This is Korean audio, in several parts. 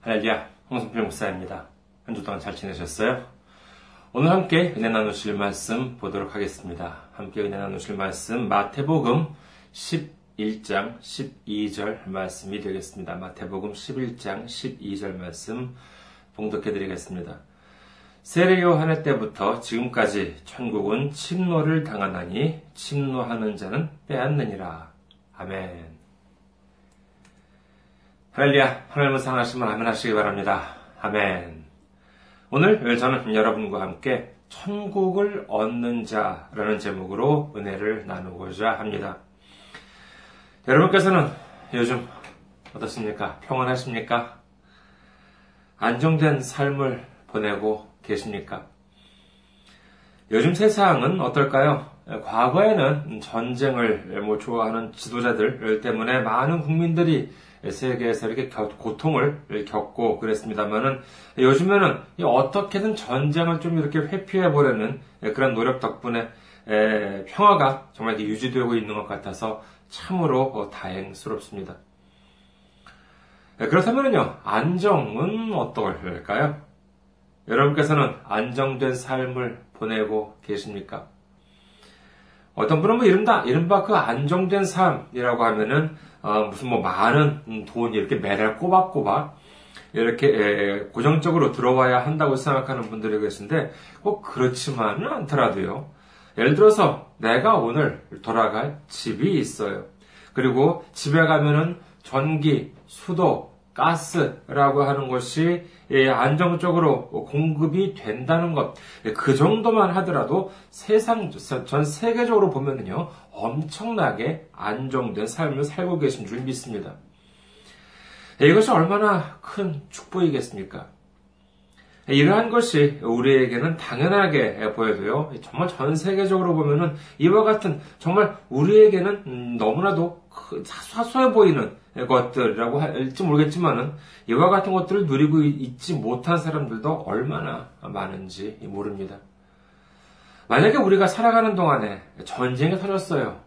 할렐루야, 홍성필 목사입니다. 한 주 동안 잘 지내셨어요? 오늘 함께 은혜 나누실 말씀 보도록 하겠습니다. 함께 은혜 나누실 말씀 마태복음 11장 12절 말씀이 되겠습니다. 마태복음 11장 12절 말씀 봉독해 드리겠습니다. 세례 요한의 때부터 지금까지 천국은 침노를 당하나니 침노하는 자는 빼앗느니라. 아멘. 할렐루야, 하나님을 사랑하시면 아멘 하시기 바랍니다. 아멘. 오늘 저는 여러분과 함께 천국을 얻는 자라는 제목으로 은혜를 나누고자 합니다. 여러분께서는 요즘 어떻습니까? 평안하십니까? 안정된 삶을 보내고 계십니까? 요즘 세상은 어떨까요? 과거에는 전쟁을 뭐 좋아하는 지도자들 때문에 많은 국민들이 세계에서 이렇게 고통을 겪고 그랬습니다만은 요즘에는 어떻게든 전쟁을 좀 이렇게 회피해 보려는 그런 노력 덕분에 평화가 정말 유지되고 있는 것 같아서 참으로 다행스럽습니다. 그렇다면요, 안정은 어떨까요? 여러분께서는 안정된 삶을 보내고 계십니까? 어떤 분은 뭐 이른다, 이른바 그 안정된 삶이라고 하면은, 어, 무슨 뭐 많은 돈이 이렇게 매달 꼬박꼬박 이렇게 에, 고정적으로 들어와야 한다고 생각하는 분들이 계신데, 꼭 그렇지만은 않더라도요. 예를 들어서 내가 오늘 돌아갈 집이 있어요. 그리고 집에 가면은 전기, 수도, 가스라고 하는 것이 예, 안정적으로 공급이 된다는 것. 예, 그 정도만 하더라도 세상, 전 세계적으로 보면은요, 엄청나게 안정된 삶을 살고 계신 줄 믿습니다. 예, 이것이 얼마나 큰 축복이겠습니까? 이러한 것이 우리에게는 당연하게 보여도요, 정말 전 세계적으로 보면은 이와 같은 정말 우리에게는 음, 너무나도 사소해 보이는 것들이라고 할지 모르겠지만은 이와 같은 것들을 누리고 있지 못한 사람들도 얼마나 많은지 모릅니다. 만약에 우리가 살아가는 동안에 전쟁이 터졌어요.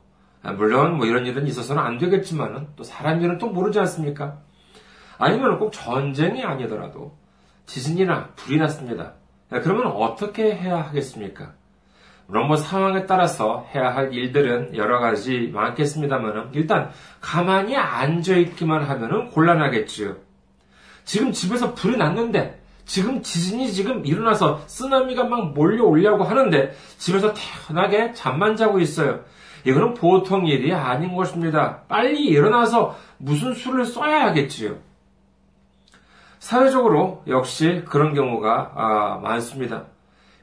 물론 뭐 이런 일은 있어서는 안 되겠지만은 또 사람 일은 또 모르지 않습니까? 아니면 꼭 전쟁이 아니더라도 지진이나 불이 났습니다. 그러면 어떻게 해야 하겠습니까? 물론 뭐 상황에 따라서 해야 할 일들은 여러 가지 많겠습니다만 일단 가만히 앉아 있기만 하면은 곤란하겠지요. 지금 집에서 불이 났는데 지금 지진이 지금 일어나서 쓰나미가 막 몰려오려고 하는데 집에서 태연하게 잠만 자고 있어요. 이거는 보통 일이 아닌 것입니다. 빨리 일어나서 무슨 수를 써야 하겠지요. 사회적으로 역시 그런 경우가 아, 많습니다.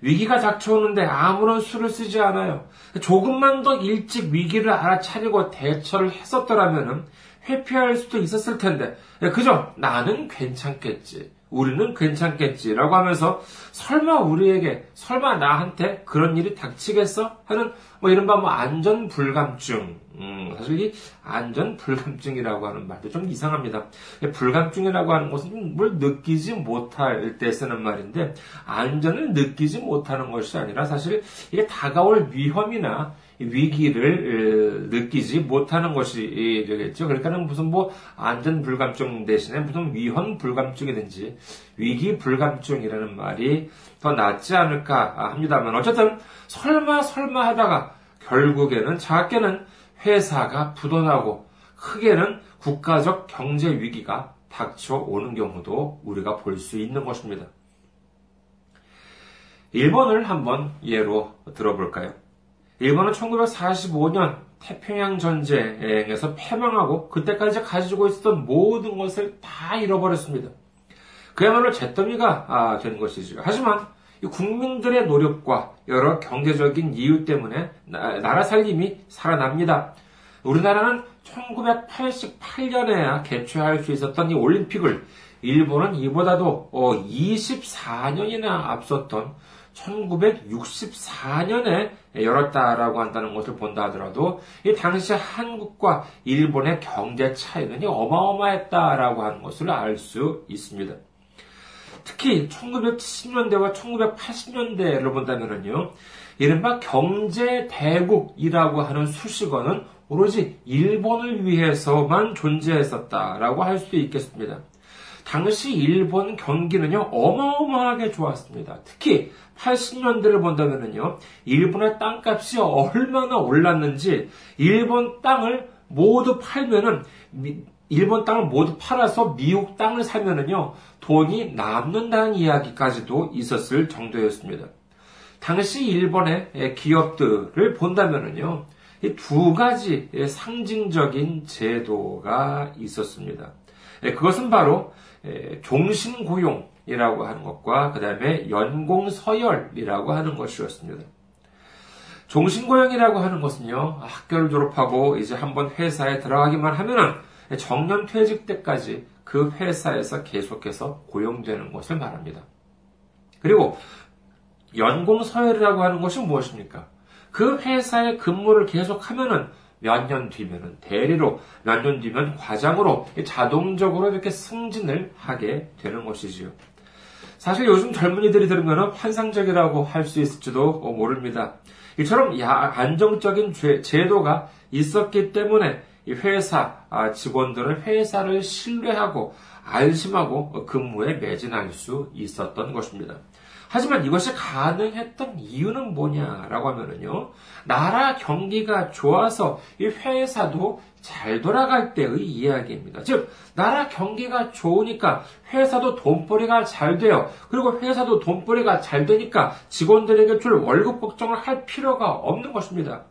위기가 닥쳐오는데 아무런 수를 쓰지 않아요. 조금만 더 일찍 위기를 알아차리고 대처를 했었더라면 회피할 수도 있었을 텐데, 그죠? 나는 괜찮겠지. 우리는 괜찮겠지라고 하면서 설마 우리에게 설마 나한테 그런 일이 닥치겠어 하는 뭐 이른바 뭐 안전 불감증 음, 사실 이 안전 불감증이라고 하는 말도 좀 이상합니다. 불감증이라고 하는 것은 뭘 느끼지 못할 때 쓰는 말인데 안전을 느끼지 못하는 것이 아니라 사실 이게 다가올 위험이나 위기를 느끼지 못하는 것이 되겠죠. 그러니까는 무슨 뭐 안전 불감증 대신에 무슨 위험 불감증이든지 위기 불감증이라는 말이 더 낫지 않을까 합니다만 어쨌든 설마 설마 하다가 결국에는 작게는 회사가 부도나고 크게는 국가적 경제 위기가 닥쳐오는 경우도 우리가 볼 수 있는 것입니다. 일본을 한번 예로 들어볼까요? 일본은 1945년 태평양 전쟁에서 패망하고 그때까지 가지고 있었던 모든 것을 다 잃어버렸습니다. 그야말로 잿더미가 아, 된 것이죠. 하지만 국민들의 노력과 여러 경제적인 이유 때문에 나라 살림이 살아납니다. 우리나라는 1988년에야 개최할 수 있었던 이 올림픽을 일본은 이보다도 24년이나 어, 앞섰던 1964년에 열었다라고 한다는 것을 본다 하더라도 이 당시 한국과 일본의 경제 차이는 어마어마했다라고 하는 것을 알 수 있습니다. 특히 1970년대와 1980년대를 본다면요. 이른바 경제대국이라고 하는 수식어는 오로지 일본을 위해서만 존재했었다라고 할 수도 있겠습니다. 당시 일본 경기는요, 어마어마하게 좋았습니다. 특히 80년대를 본다면요, 일본의 땅값이 얼마나 올랐는지, 일본 땅을 모두 팔면은, 일본 땅을 모두 팔아서 미국 땅을 사면은요, 돈이 남는다는 이야기까지도 있었을 정도였습니다. 당시 일본의 기업들을 본다면은요, 두 가지 상징적인 제도가 있었습니다. 그것은 바로 종신고용이라고 하는 것과 그 다음에 연공서열이라고 하는 것이었습니다. 종신고용이라고 하는 것은요, 학교를 졸업하고 이제 한번 회사에 들어가기만 하면은 정년 퇴직 때까지 그 회사에서 계속해서 고용되는 것을 말합니다. 그리고 연공서열이라고 하는 것이 무엇입니까? 그 회사에 근무를 계속하면은 몇 년 뒤면은 대리로, 몇 년 뒤면 과장으로 자동적으로 이렇게 승진을 하게 되는 것이지요. 사실 요즘 젊은이들이 들으면 환상적이라고 할 수 있을지도 모릅니다. 이처럼 안정적인 제도가 있었기 때문에 회사 아, 직원들은 회사를 신뢰하고 안심하고 근무에 매진할 수 있었던 것입니다. 하지만 이것이 가능했던 이유는 뭐냐라고 하면은요, 나라 경기가 좋아서 이 회사도 잘 돌아갈 때의 이야기입니다. 즉, 나라 경기가 좋으니까 회사도 돈벌이가 잘 돼요. 그리고 회사도 돈벌이가 잘 되니까 직원들에게 줄 월급 걱정을 할 필요가 없는 것입니다.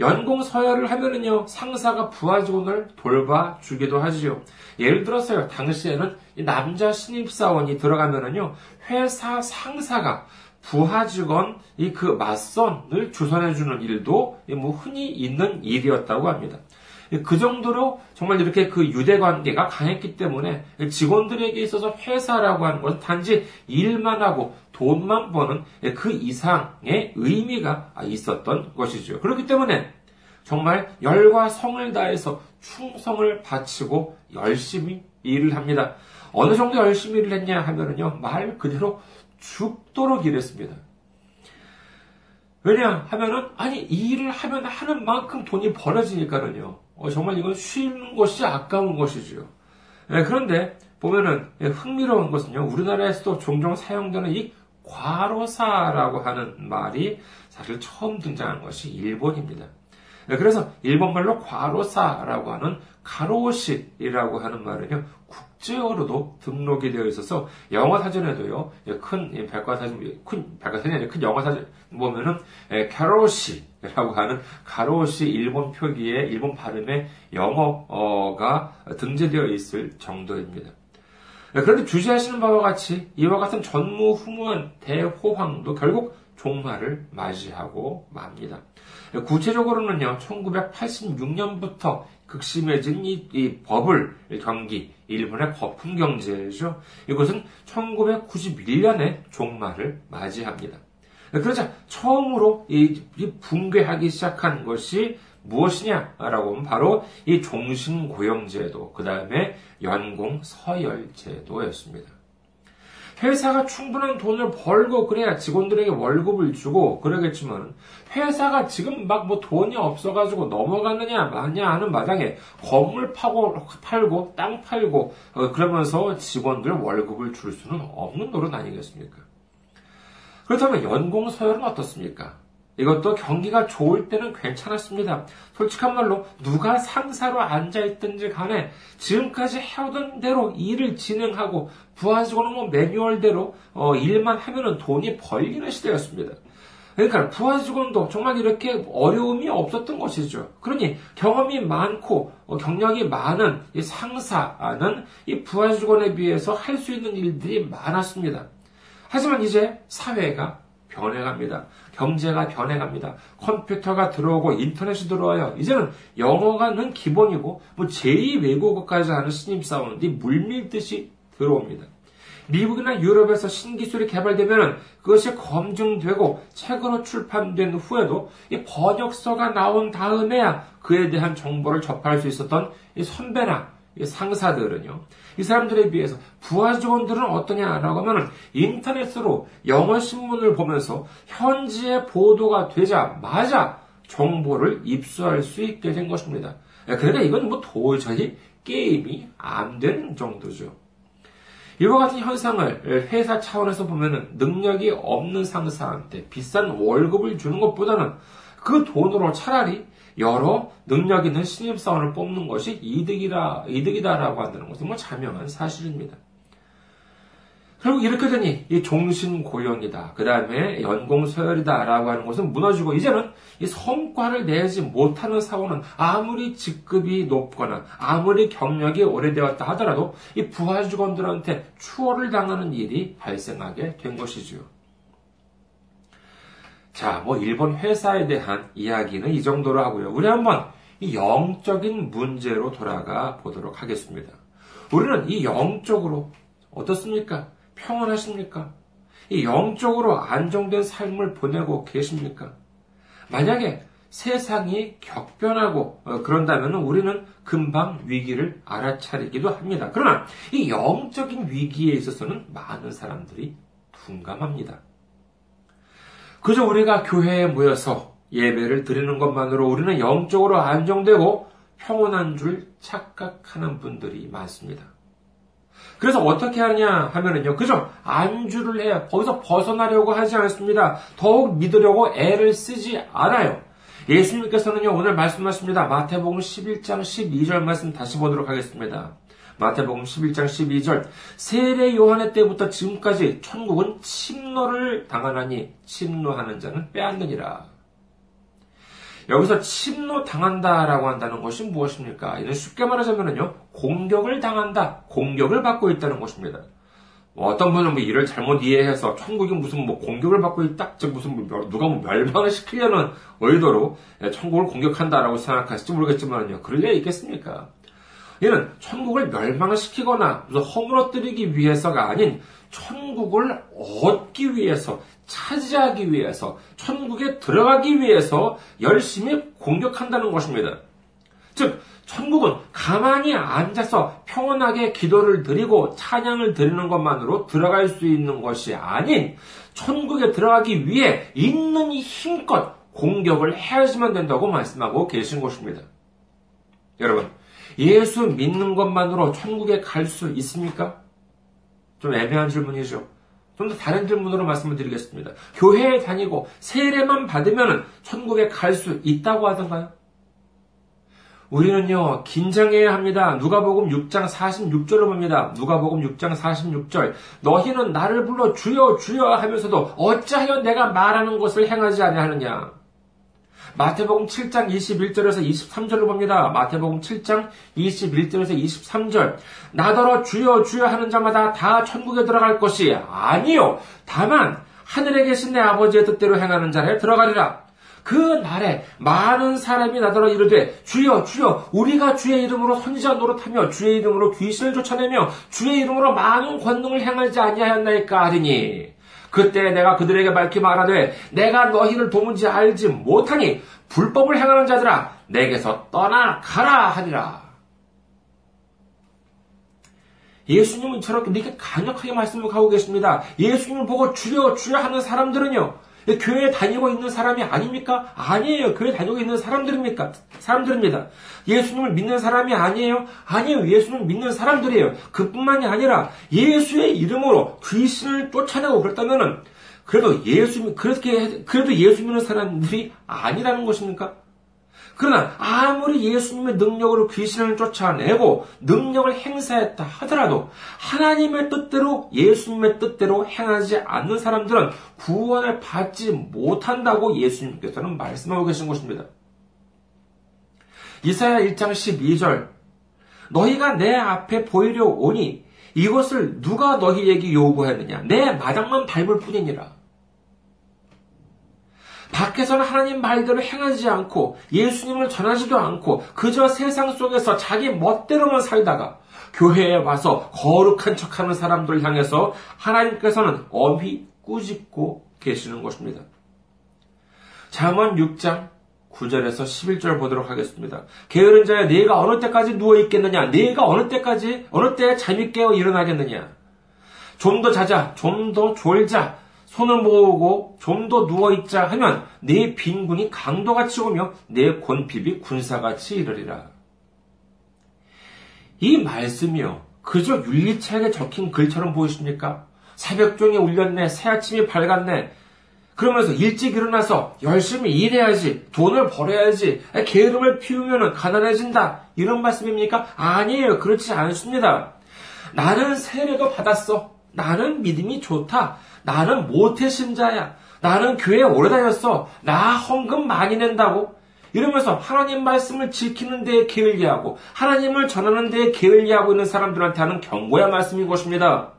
연공 서열을 하면은요, 상사가 부하 직원을 돌봐주기도 하지요. 예를 들어서요, 당시에는 남자 신입사원이 들어가면은요, 회사 상사가 부하 직원 이 그 맞선을 주선해주는 일도 뭐 흔히 있는 일이었다고 합니다. 그 정도로 정말 이렇게 그 유대 관계가 강했기 때문에 직원들에게 있어서 회사라고 하는 것은 단지 일만 하고 돈만 버는 그 이상의 의미가 있었던 것이죠. 그렇기 때문에 정말 열과 성을 다해서 충성을 바치고 열심히 일을 합니다. 어느 정도 열심히 일을 했냐 하면은요, 말 그대로 죽도록 일했습니다. 왜냐 하면은, 아니, 이 일을 하면 하는 만큼 돈이 벌어지니까는요, 어, 정말 이건 쉬는 것이 아까운 것이죠. 예, 그런데 보면은 예, 흥미로운 것은요, 우리나라에서도 종종 사용되는 이 과로사라고 하는 말이 사실 처음 등장한 것이 일본입니다. 예, 그래서 일본말로 과로사라고 하는 가로식이라고 하는 말은요, 국제어로도 등록이 되어 있어서 영어 사전에도요, 큰 백과사전, 큰 백과사전이 아니라 큰 영어 사전 보면은, 가로시 라고 하는 가로시 일본 표기의 일본 발음의 영어가 등재되어 있을 정도입니다. 예, 그런데 주시하시는 바와 같이 이와 같은 전무후무한 대호황도 결국 종말을 맞이하고 맙니다. 구체적으로는요, 1986년부터 극심해진 이, 이 버블 경기, 일본의 거품 경제죠. 이것은 1991년에 종말을 맞이합니다. 그러자 처음으로 이, 이 붕괴하기 시작한 것이 무엇이냐라고 하면 바로 이 종신고용제도, 그 다음에 연공서열제도였습니다. 회사가 충분한 돈을 벌고 그래야 직원들에게 월급을 주고 그러겠지만 회사가 지금 막 뭐 돈이 없어가지고 넘어가느냐 마냐 하는 마당에 건물 파고 팔고 땅 팔고 어, 그러면서 직원들 월급을 줄 수는 없는 노릇 아니겠습니까? 그렇다면 연공 서열은 어떻습니까? 이것도 경기가 좋을 때는 괜찮았습니다. 솔직한 말로 누가 상사로 앉아있든지 간에 지금까지 해오던 대로 일을 진행하고 부하 직원은 뭐 매뉴얼대로 어, 일만 하면은 돈이 벌리는 시대였습니다. 그러니까 부하 직원도 정말 이렇게 어려움이 없었던 것이죠. 그러니 경험이 많고 어, 경력이 많은 이 상사는 이 부하 직원에 비해서 할 수 있는 일들이 많았습니다. 하지만 이제 사회가 변해갑니다. 경제가 변해갑니다. 컴퓨터가 들어오고 인터넷이 들어와요. 이제는 영어가는 기본이고 뭐 제2 외국어까지 하는 신입사원들이 물밀듯이 들어옵니다. 미국이나 유럽에서 신기술이 개발되면 그것이 검증되고 책으로 출판된 후에도 이 번역서가 나온 다음에야 그에 대한 정보를 접할 수 있었던 이 선배나 상사들은요. 이 사람들에 비해서 부하 직원들은 어떠냐라고 하면 인터넷으로 영어 신문을 보면서 현지에 보도가 되자마자 정보를 입수할 수 있게 된 것입니다. 그러니까 이건 뭐 도저히 게임이 안 되는 정도죠. 이와 같은 현상을 회사 차원에서 보면은 능력이 없는 상사한테 비싼 월급을 주는 것보다는 그 돈으로 차라리 여러 능력 있는 신입사원을 뽑는 것이 이득이라, 이득이다라고 한다는 것은 뭐 자명한 사실입니다. 결국 이렇게 되니 이 종신 고용이다. 그 다음에 연공 서열이다라고 하는 것은 무너지고 이제는 이 성과를 내지 못하는 사원은 아무리 직급이 높거나 아무리 경력이 오래되었다 하더라도 이 부하 직원들한테 추월을 당하는 일이 발생하게 된 것이지요. 자, 뭐 일본 회사에 대한 이야기는 이 정도로 하고요. 우리 한번 이 영적인 문제로 돌아가 보도록 하겠습니다. 우리는 이 영적으로 어떻습니까? 평안하십니까? 이 영적으로 안정된 삶을 보내고 계십니까? 만약에 세상이 격변하고 어, 그런다면 우리는 금방 위기를 알아차리기도 합니다. 그러나 이 영적인 위기에 있어서는 많은 사람들이 둔감합니다. 그저 우리가 교회에 모여서 예배를 드리는 것만으로 우리는 영적으로 안정되고 평온한 줄 착각하는 분들이 많습니다. 그래서 어떻게 하느냐 하면은요, 그죠? 안주를 해야 거기서 벗어나려고 하지 않습니다. 더욱 믿으려고 애를 쓰지 않아요. 예수님께서는요, 오늘 말씀하십니다. 마태복음 11장 12절 말씀 다시 보도록 하겠습니다. 마태복음 11장 12절 세례 요한의 때부터 지금까지 천국은 침노를 당하나니 침노하는 자는 빼앗느니라. 여기서 침노 당한다라고 한다는 것이 무엇입니까? 이는 쉽게 말하자면요, 공격을 당한다, 공격을 받고 있다는 것입니다. 뭐 어떤 분은 뭐 이를 잘못 이해해서 천국이 무슨 뭐 공격을 받고 있다, 즉 무슨 뭐 누가 뭐 멸망을 시키려는 의도로 천국을 공격한다라고 생각하실지 모르겠지만요, 그럴 리 있겠습니까? 이는 천국을 멸망을 시키거나 무슨 허물어뜨리기 위해서가 아닌 천국을 얻기 위해서 차지하기 위해서 천국에 들어가기 위해서 열심히 공격한다는 것입니다. 즉 천국은 가만히 앉아서 평온하게 기도를 드리고 찬양을 드리는 것만으로 들어갈 수 있는 것이 아닌 천국에 들어가기 위해 있는 힘껏 공격을 해야지만 된다고 말씀하고 계신 것입니다. 여러분, 예수 믿는 것만으로 천국에 갈 수 있습니까? 좀 애매한 질문이죠. 좀 더 다른 질문으로 말씀을 드리겠습니다. 교회에 다니고 세례만 받으면 천국에 갈 수 있다고 하던가요? 우리는요, 긴장해야 합니다. 누가복음 6장 46절을 봅니다. 누가복음 6장 46절. 너희는 나를 불러 주여 주여 하면서도 어찌하여 내가 말하는 것을 행하지 아니하느냐. 마태복음 7장 21절에서 23절을 봅니다. 마태복음 7장 21절에서 23절. 나더러 주여 주여 하는 자마다 다 천국에 들어갈 것이 아니요. 다만 하늘에 계신 내 아버지의 뜻대로 행하는 자에 들어가리라. 그 날에 많은 사람이 나더러 이르되 주여 주여 우리가 주의 이름으로 선지자 노릇하며 주의 이름으로 귀신을 쫓아내며 주의 이름으로 많은 권능을 행하지 아니하였나이까 하리니 그때 내가 그들에게 밝히 말하되 내가 너희를 도무지 알지 못하니 불법을 행하는 자들아 내게서 떠나가라 하리라. 예수님은 저렇게 이렇게 강력하게 말씀을 하고 계십니다. 예수님을 보고 주여 주여 하는 사람들은요. 교회에 다니고 있는 사람이 아닙니까? 아니에요. 교회 에 다니고 있는 사람들입니까? 사람들입니다. 예수님을 믿는 사람이 아니에요? 아니에요. 예수님을 믿는 사람들이에요. 그뿐만이 아니라 예수의 이름으로 귀신을 쫓아내고 그랬다면은 그래도 예수 그렇게 그래도 예수 믿는 사람들이 아니라는 것입니까? 그러나 아무리 예수님의 능력으로 귀신을 쫓아내고 능력을 행사했다 하더라도 하나님의 뜻대로 예수님의 뜻대로 행하지 않는 사람들은 구원을 받지 못한다고 예수님께서는 말씀하고 계신 것입니다. 이사야 1장 12절 너희가 내 앞에 보이려 오니 이것을 누가 너희에게 요구했느냐 내 마당만 밟을 뿐이니라. 밖에서는 하나님 말대로 행하지 않고 예수님을 전하지도 않고 그저 세상 속에서 자기 멋대로만 살다가 교회에 와서 거룩한 척하는 사람들 향해서 하나님께서는 엄히 꾸짖고 계시는 것입니다. 잠언 6장 9절에서 11절 보도록 하겠습니다. 게으른 자야 네가 어느 때까지 누워 있겠느냐? 네가 어느 때까지 어느 때 잠이 깨어 일어나겠느냐? 좀 더 자자, 좀 더 졸자. 손을 모으고 좀 더 누워있자 하면 내 빈군이 강도같이 오며 내 곤핍이 군사같이 이르리라. 이 말씀이요. 그저 윤리책에 적힌 글처럼 보이십니까? 새벽종이 울렸네, 새아침이 밝았네. 그러면서 일찍 일어나서 열심히 일해야지, 돈을 벌어야지, 게으름을 피우면 가난해진다. 이런 말씀입니까? 아니에요. 그렇지 않습니다. 나는 세례도 받았어. 나는 믿음이 좋다. 나는 모태신자야. 나는 교회에 오래 다녔어. 나 헌금 많이 낸다고. 이러면서 하나님 말씀을 지키는 데에 게을리하고 하나님을 전하는 데에 게을리하고 있는 사람들한테 하는 경고의 말씀인 것입니다.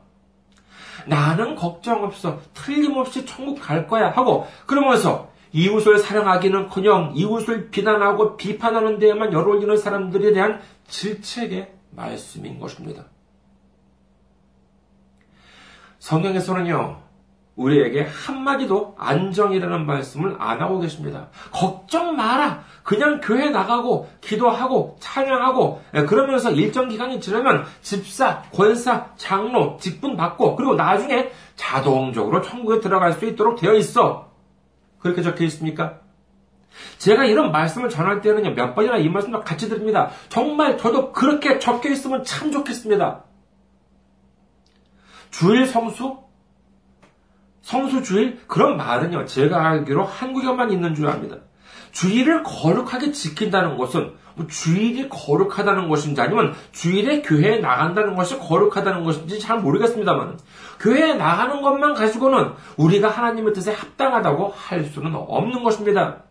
나는 걱정 없어. 틀림없이 천국 갈 거야. 하고 그러면서 이웃을 사랑하기는커녕 이웃을 비난하고 비판하는 데에만 열 올리는 사람들에 대한 질책의 말씀인 것입니다. 성경에서는요, 우리에게 한마디도 안정이라는 말씀을 안 하고 계십니다. 걱정 마라. 그냥 교회 나가고 기도하고 찬양하고 예, 그러면서 일정 기간이 지나면 집사, 권사, 장로 직분 받고 그리고 나중에 자동적으로 천국에 들어갈 수 있도록 되어 있어. 그렇게 적혀 있습니까? 제가 이런 말씀을 전할 때는요, 몇 번이나 이 말씀을 같이 드립니다. 정말 저도 그렇게 적혀 있으면 참 좋겠습니다. 주일 성수? 성수주일? 그런 말은요, 제가 알기로 한국에만 있는 줄 압니다. 주일을 거룩하게 지킨다는 것은 뭐 주일이 거룩하다는 것인지 아니면 주일에 교회에 나간다는 것이 거룩하다는 것인지 잘 모르겠습니다만 교회에 나가는 것만 가지고는 우리가 하나님의 뜻에 합당하다고 할 수는 없는 것입니다.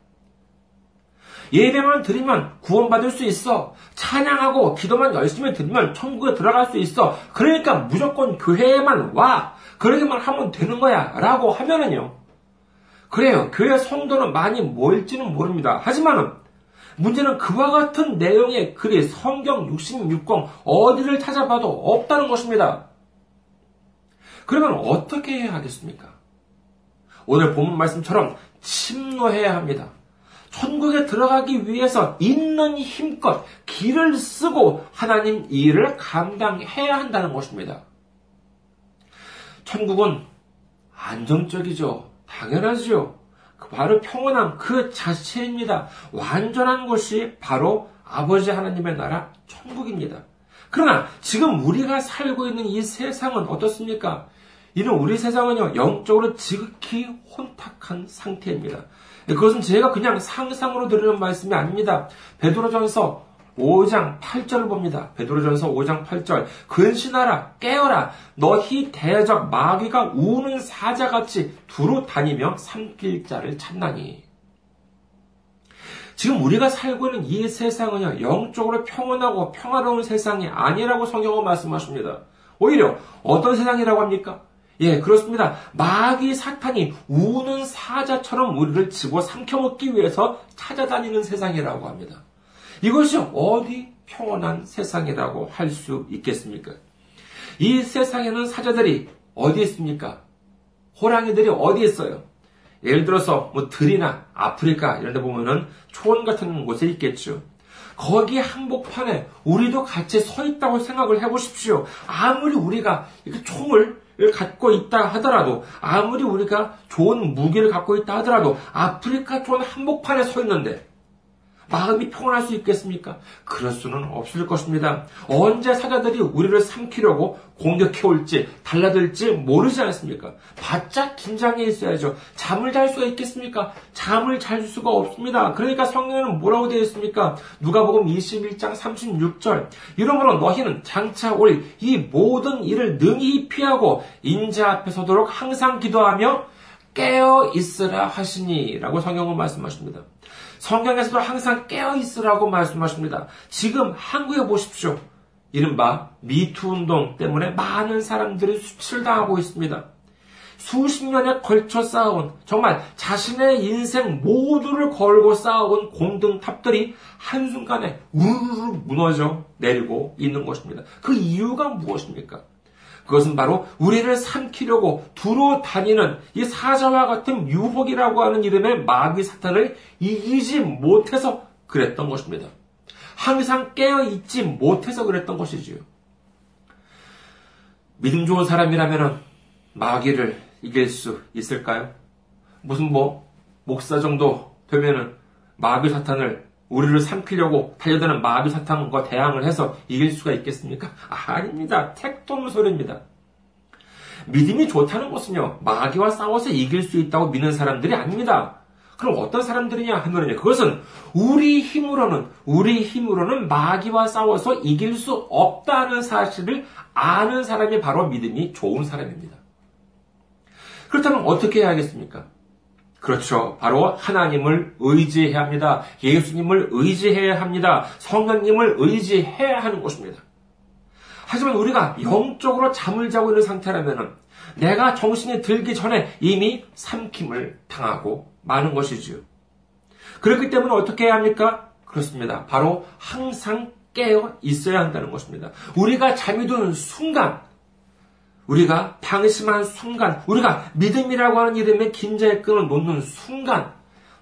예배만 드리면 구원받을 수 있어. 찬양하고 기도만 열심히 드리면 천국에 들어갈 수 있어. 그러니까 무조건 교회에만 와. 그러기만 하면 되는 거야. 라고 하면은요. 그래요. 교회 성도는 많이 모일지는 모릅니다. 하지만은 문제는 그와 같은 내용의 글이 성경 66권 어디를 찾아봐도 없다는 것입니다. 그러면 어떻게 해야 하겠습니까? 오늘 본문 말씀처럼 침노해야 합니다. 천국에 들어가기 위해서 있는 힘껏 길을 쓰고 하나님 일을 감당해야 한다는 것입니다. 천국은 안정적이죠. 당연하죠. 그 바로 평온함 그 자체입니다. 완전한 것이 바로 아버지 하나님의 나라 천국입니다. 그러나 지금 우리가 살고 있는 이 세상은 어떻습니까? 이는 우리 세상은요, 영적으로 지극히 혼탁한 상태입니다. 그것은 제가 그냥 상상으로 들으는 말씀이 아닙니다. 베드로전서 5장 8절을 봅니다. 베드로전서 5장 8절. 근신하라 깨어라 너희 대적 마귀가 우는 사자같이 두루 다니며 삼킬 자를 찾나니. 지금 우리가 살고 있는 이 세상은요, 영적으로 평온하고 평화로운 세상이 아니라고 성경은 말씀하십니다. 오히려 어떤 세상이라고 합니까? 예, 그렇습니다. 마귀 사탄이 우는 사자처럼 우리를 집어 삼켜먹기 위해서 찾아다니는 세상이라고 합니다. 이것이 어디 평온한 세상이라고 할 수 있겠습니까? 이 세상에는 사자들이 어디 있습니까? 호랑이들이 어디 있어요? 예를 들어서 뭐 들이나 아프리카 이런 데 보면은 초원 같은 곳에 있겠죠. 거기 한복판에 우리도 같이 서 있다고 생각을 해보십시오. 아무리 우리가 이렇게 총을 갖고 있다 하더라도 아무리 우리가 좋은 무기를 갖고 있다 하더라도 아프리카 좋은 한복판에 서 있는데 마음이 평온할 수 있겠습니까? 그럴 수는 없을 것입니다. 언제 사자들이 우리를 삼키려고 공격해 올지 달라들지 모르지 않습니까? 바짝 긴장해 있어야죠. 잠을 잘 수가 있겠습니까? 잠을 잘 수가 없습니다. 그러니까 성경에는 뭐라고 되어 있습니까? 누가복음 21장 36절. 이러므로 너희는 장차 올 이 모든 일을 능히 피하고 인자 앞에 서도록 항상 기도하며 깨어 있으라 하시니라고 성경은 말씀하십니다. 성경에서도 항상 깨어 있으라고 말씀하십니다. 지금 한국에 보십시오. 이른바 미투 운동 때문에 많은 사람들이 수치를 당하고 있습니다. 수십 년에 걸쳐 쌓아온 정말 자신의 인생 모두를 걸고 쌓아온 공등탑들이 한순간에 우르르 무너져 내리고 있는 것입니다. 그 이유가 무엇입니까? 그것은 바로 우리를 삼키려고 두루 다니는 이 사자와 같은 유혹이라고 하는 이름의 마귀 사탄을 이기지 못해서 그랬던 것입니다. 항상 깨어 있지 못해서 그랬던 것이지요. 믿음 좋은 사람이라면 마귀를 이길 수 있을까요? 무슨 뭐 목사 정도 되면은 마귀 사탄을 우리를 삼키려고 달려드는 마비 사탄과 대항을 해서 이길 수가 있겠습니까? 아닙니다. 택도 소리입니다. 믿음이 좋다는 것은요, 마귀와 싸워서 이길 수 있다고 믿는 사람들이 아닙니다. 그럼 어떤 사람들이냐 하면요, 그것은 우리 힘으로는, 우리 힘으로는 마귀와 싸워서 이길 수 없다는 사실을 아는 사람이 바로 믿음이 좋은 사람입니다. 그렇다면 어떻게 해야겠습니까? 그렇죠. 바로 하나님을 의지해야 합니다. 예수님을 의지해야 합니다. 성령님을 의지해야 하는 것입니다. 하지만 우리가 영적으로 잠을 자고 있는 상태라면 내가 정신이 들기 전에 이미 삼킴을 당하고 많은 것이지요. 그렇기 때문에 어떻게 해야 합니까? 그렇습니다. 바로 항상 깨어 있어야 한다는 것입니다. 우리가 잠이 드는 순간, 우리가 방심한 순간, 우리가 믿음이라고 하는 이름의 긴장의 끈을 놓는 순간,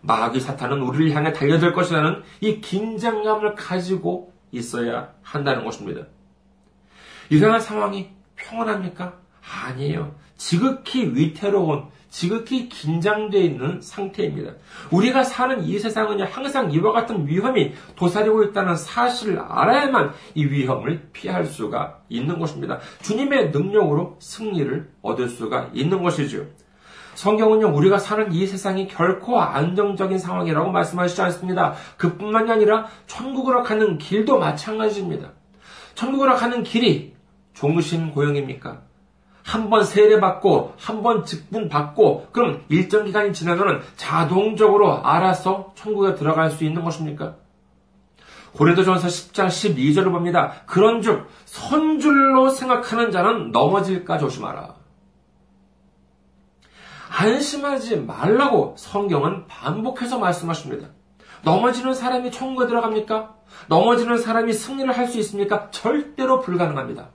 마귀 사탄은 우리를 향해 달려들 것이라는 이 긴장감을 가지고 있어야 한다는 것입니다. 이러한 상황이 평온합니까? 아니에요. 지극히 위태로운, 지극히 긴장되어 있는 상태입니다. 우리가 사는 이 세상은 항상 이와 같은 위험이 도사리고 있다는 사실을 알아야만 이 위험을 피할 수가 있는 것입니다. 주님의 능력으로 승리를 얻을 수가 있는 것이죠. 성경은요, 우리가 사는 이 세상이 결코 안정적인 상황이라고 말씀하시지 않습니다. 그뿐만이 아니라 천국으로 가는 길도 마찬가지입니다. 천국으로 가는 길이 종신 고용입니까? 한 번 세례받고, 한 번 직분 받고, 그럼 일정 기간이 지나면 자동적으로 알아서 천국에 들어갈 수 있는 것입니까? 고린도전서 10장 12절을 봅니다. 그런즉 선줄로 생각하는 자는 넘어질까 조심하라. 안심하지 말라고 성경은 반복해서 말씀하십니다. 넘어지는 사람이 천국에 들어갑니까? 넘어지는 사람이 승리를 할 수 있습니까? 절대로 불가능합니다.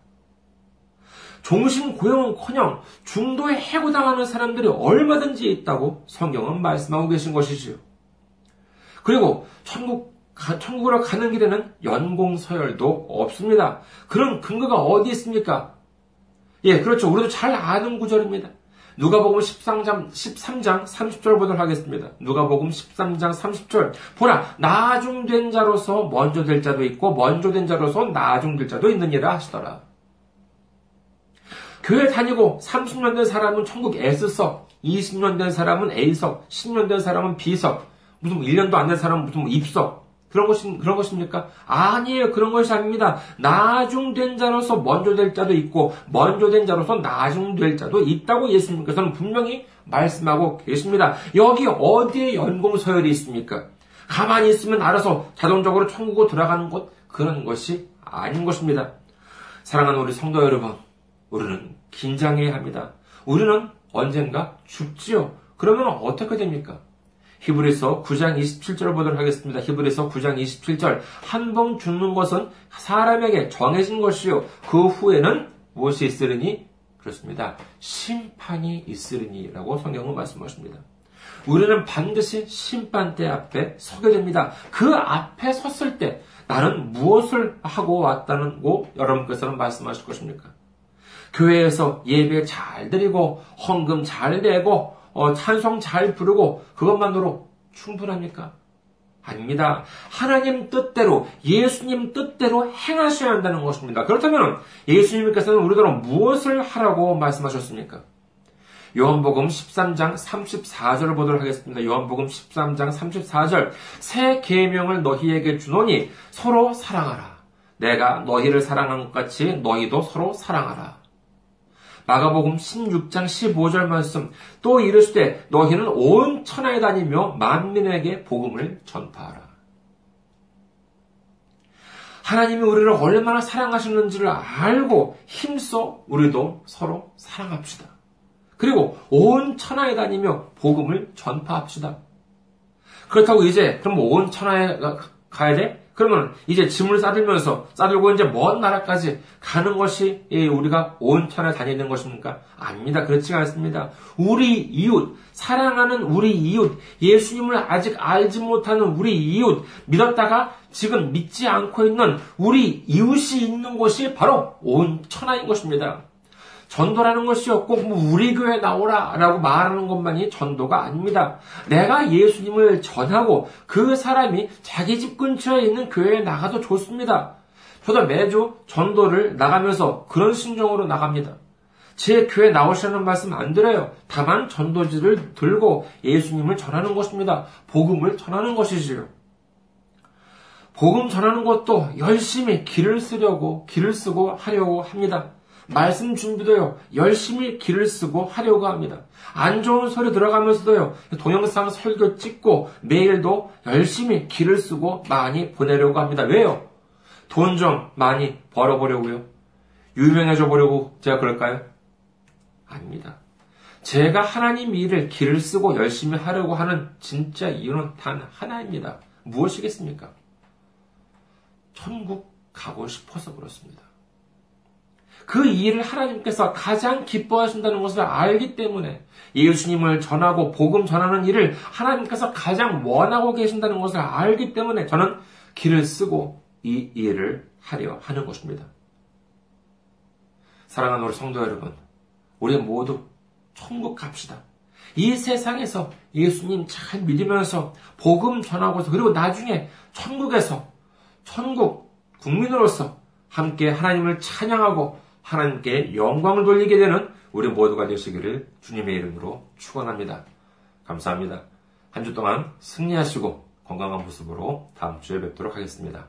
종신 고용은커녕 중도에 해고당하는 사람들이 얼마든지 있다고 성경은 말씀하고 계신 것이지요. 그리고 천국 천국으로 가는 길에는 연공 서열도 없습니다. 그런 근거가 어디 있습니까? 예, 그렇죠. 우리도 잘 아는 구절입니다. 누가복음 13장 13장 30절 보도록 하겠습니다. 누가복음 13장 30절. 보라 나중된 자로서 먼저 될 자도 있고 먼저 된 자로서 나중될 자도 있느니라 하시더라. 교회 다니고 30년 된 사람은 천국 S석, 20년 된 사람은 A석, 10년 된 사람은 B석, 무슨 1년도 안 된 사람은 무슨 뭐 입석. 그런 것이, 그런 것입니까? 아니에요. 그런 것이 아닙니다. 나중된 자로서 먼저 될 자도 있고, 먼저 된 자로서 나중될 자도 있다고 예수님께서는 분명히 말씀하고 계십니다. 여기 어디에 연공 서열이 있습니까? 가만히 있으면 알아서 자동적으로 천국으로 들어가는 것, 그런 것이 아닌 것입니다. 사랑하는 우리 성도 여러분, 우리는 긴장해야 합니다. 우리는 언젠가 죽지요. 그러면 어떻게 됩니까? 히브리서 9장 27절 보도록 하겠습니다. 히브리서 9장 27절. 한 번 죽는 것은 사람에게 정해진 것이요. 그 후에는 무엇이 있으리니? 그렇습니다. 심판이 있으리니라고 성경은 말씀하십니다. 우리는 반드시 심판대 앞에 서게 됩니다. 그 앞에 섰을 때 나는 무엇을 하고 왔다는 고 여러분께서는 말씀하실 것입니까? 교회에서 예배 잘 드리고 헌금 잘 내고 어, 찬송 잘 부르고 그것만으로 충분합니까? 아닙니다. 하나님 뜻대로 예수님 뜻대로 행하셔야 한다는 것입니다. 그렇다면 예수님께서는 우리들로 무엇을 하라고 말씀하셨습니까? 요한복음 13장 34절을 보도록 하겠습니다. 요한복음 13장 34절 새 계명을 너희에게 주노니 서로 사랑하라. 내가 너희를 사랑한 것 같이 너희도 서로 사랑하라. 마가복음 16장 15절 말씀 또 이르시되 너희는 온 천하에 다니며 만민에게 복음을 전파하라. 하나님이 우리를 얼마나 사랑하시는지를 알고 힘써 우리도 서로 사랑합시다. 그리고 온 천하에 다니며 복음을 전파합시다. 그렇다고 이제 그럼 온 천하에 가야 돼? 그러면 이제 짐을 싸들면서 싸들고 이제 먼 나라까지 가는 것이 우리가 온 천에 다니는 것입니까? 아닙니다. 그렇지가 않습니다. 우리 이웃, 사랑하는 우리 이웃, 예수님을 아직 알지 못하는 우리 이웃, 믿었다가 지금 믿지 않고 있는 우리 이웃이 있는 곳이 바로 온 천하인 것입니다. 전도라는 것이요. 꼭 뭐 우리 교회 나오라 라고 말하는 것만이 전도가 아닙니다. 내가 예수님을 전하고 그 사람이 자기 집 근처에 있는 교회에 나가도 좋습니다. 저도 매주 전도를 나가면서 그런 심정으로 나갑니다. 제 교회 나오시라는 말씀 안 드려요. 다만 전도지를 들고 예수님을 전하는 것입니다. 복음을 전하는 것이지요. 복음 전하는 것도 열심히 길을 쓰려고, 길을 쓰고 하려고 합니다. 말씀 준비도요, 열심히 길을 쓰고 하려고 합니다. 안 좋은 소리 들어가면서도요, 동영상 설교 찍고 매일도 열심히 길을 쓰고 많이 보내려고 합니다. 왜요? 돈 좀 많이 벌어보려고요. 유명해져 보려고 제가 그럴까요? 아닙니다. 제가 하나님 일을 길을 쓰고 열심히 하려고 하는 진짜 이유는 단 하나입니다. 무엇이겠습니까? 천국 가고 싶어서 그렇습니다. 그 일을 하나님께서 가장 기뻐하신다는 것을 알기 때문에 예수님을 전하고 복음 전하는 일을 하나님께서 가장 원하고 계신다는 것을 알기 때문에 저는 길을 쓰고 이 일을 하려 하는 것입니다. 사랑하는 우리 성도 여러분, 우리 모두 천국 갑시다. 이 세상에서 예수님 잘 믿으면서 복음 전하고서 그리고 나중에 천국에서 천국 국민으로서 함께 하나님을 찬양하고 하나님께 영광을 돌리게 되는 우리 모두가 되시기를 주님의 이름으로 축원합니다. 감사합니다. 한 주 동안 승리하시고 건강한 모습으로 다음 주에 뵙도록 하겠습니다.